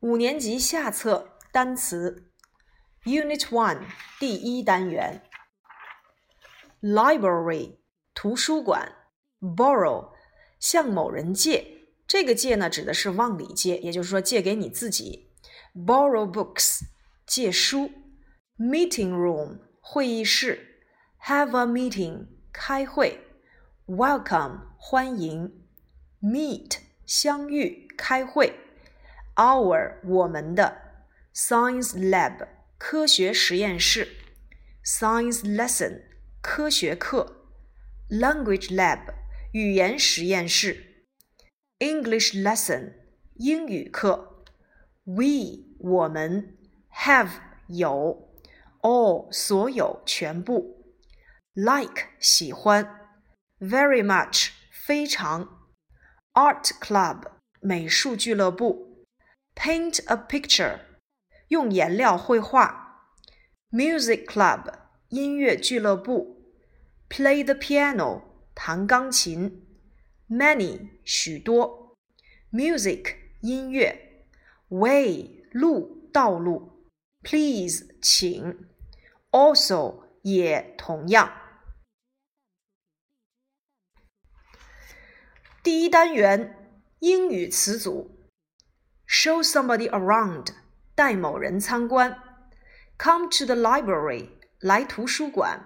五年级下册单词，Unit One 第一单元，Library 图书馆，Borrow 向某人借，这个借呢指的是往里借，也就是说借给你自己。Borrow books 借书，Meeting room 会议室，Have a meeting 开会，Welcome 欢迎，Meet 相遇开会。our 我们的 science lab 科学实验室 science lesson 科学课 language lab 语言实验室 English lesson 英语课 we 我们 have 有 all 所有全部 like 喜欢 very much 非常 art club 美术俱乐部 paint a picture，用颜料绘画；music club，音乐俱乐部；play the piano，弹钢琴；many，许多；music，音乐；way，路，道路；please，请；also，也同样。第一单元英语词组。 show somebody around，带某人参观；come to the library，来图书馆；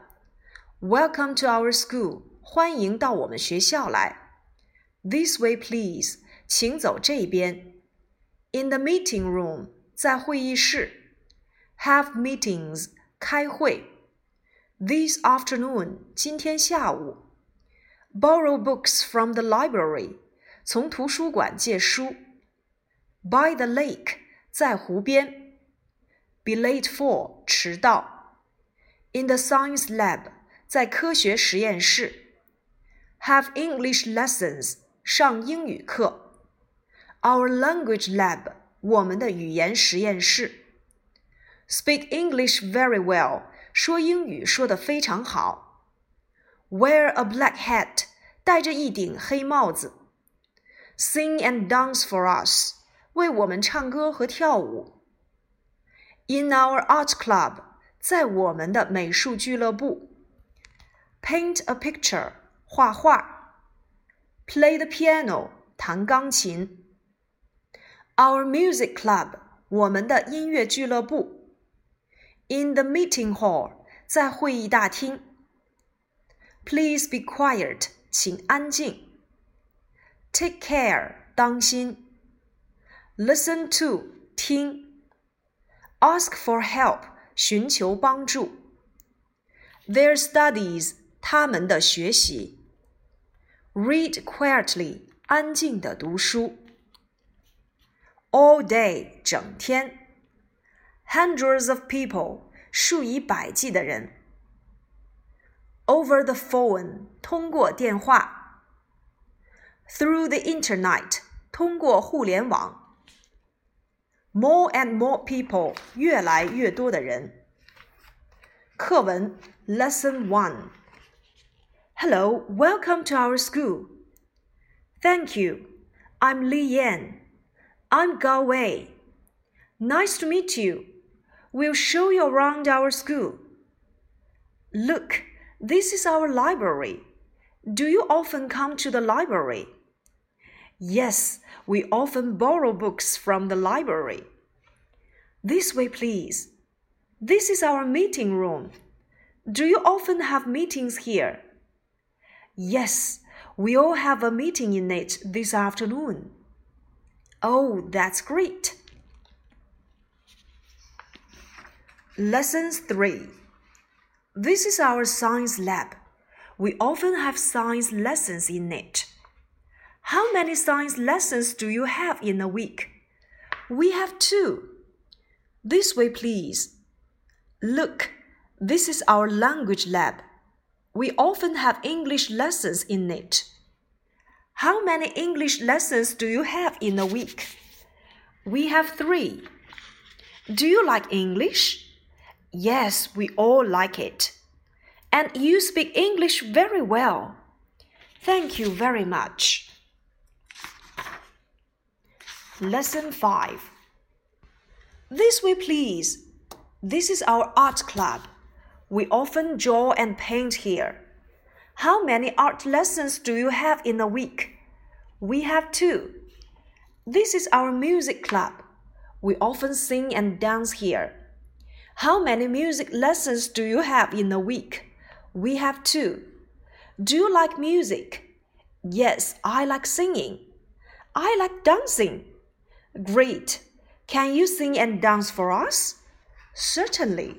welcome to our school，欢迎到我们学校来；this way please，请走这边；in the meeting room，在会议室；have meetings，开会；this afternoon，今天下午；borrow books from the library，从图书馆借书。 By the lake，在湖边。Be late for，迟到。In the science lab，在科学实验室。Have English lessons，上英语课。Our language lab，我们的语言实验室。Speak English very well，说英语说得非常好。Wear a black hat，戴着一顶黑帽子。Sing and dance for us。 为我们唱歌和跳舞。In our art club，在我们的美术俱乐部。Paint a picture，画画。Play the piano，弹钢琴。Our music club，我们的音乐俱乐部。In the meeting hall，在会议大厅。Please be quiet，请安静。Take care，当心。 Listen to 听，ask for help 寻求帮助，their studies 他们的学习，read quietly 安静的读书，all day 整天，hundreds of people 数以百计的人，over the phone 通过电话，through the internet 通过互联网。 More and more people，越来越多的人。课文 Lesson One。Hello, welcome to our school. Thank you. I'm Li Yan. I'm Gao Wei. Nice to meet you. We'll show you around our school. Look, this is our library. Do you often come to the library? Yes, we often borrow books from the library. This way, please. This is our meeting room. Do you often have meetings here? Yes, we all have a meeting in it this afternoon. Oh, that's great. Lesson 3 This is our science lab. We often have science lessons in it. How many science lessons do you have in a week? We have two. This way, please. Look, this is our language lab. We often have English lessons in it. How many English lessons do you have in a week? We have three. Do you like English? Yes, we all like it. And you speak English very well. Thank you very much. Lesson 5 This way, please. This is our art club. We often draw and paint here. How many art lessons do you have in a week? We have two. This is our music club. We often sing and dance here. How many music lessons do you have in a week? We have two. Do you like music? Yes, I like singing. I like dancing. Great. Can you sing and dance for us? Certainly.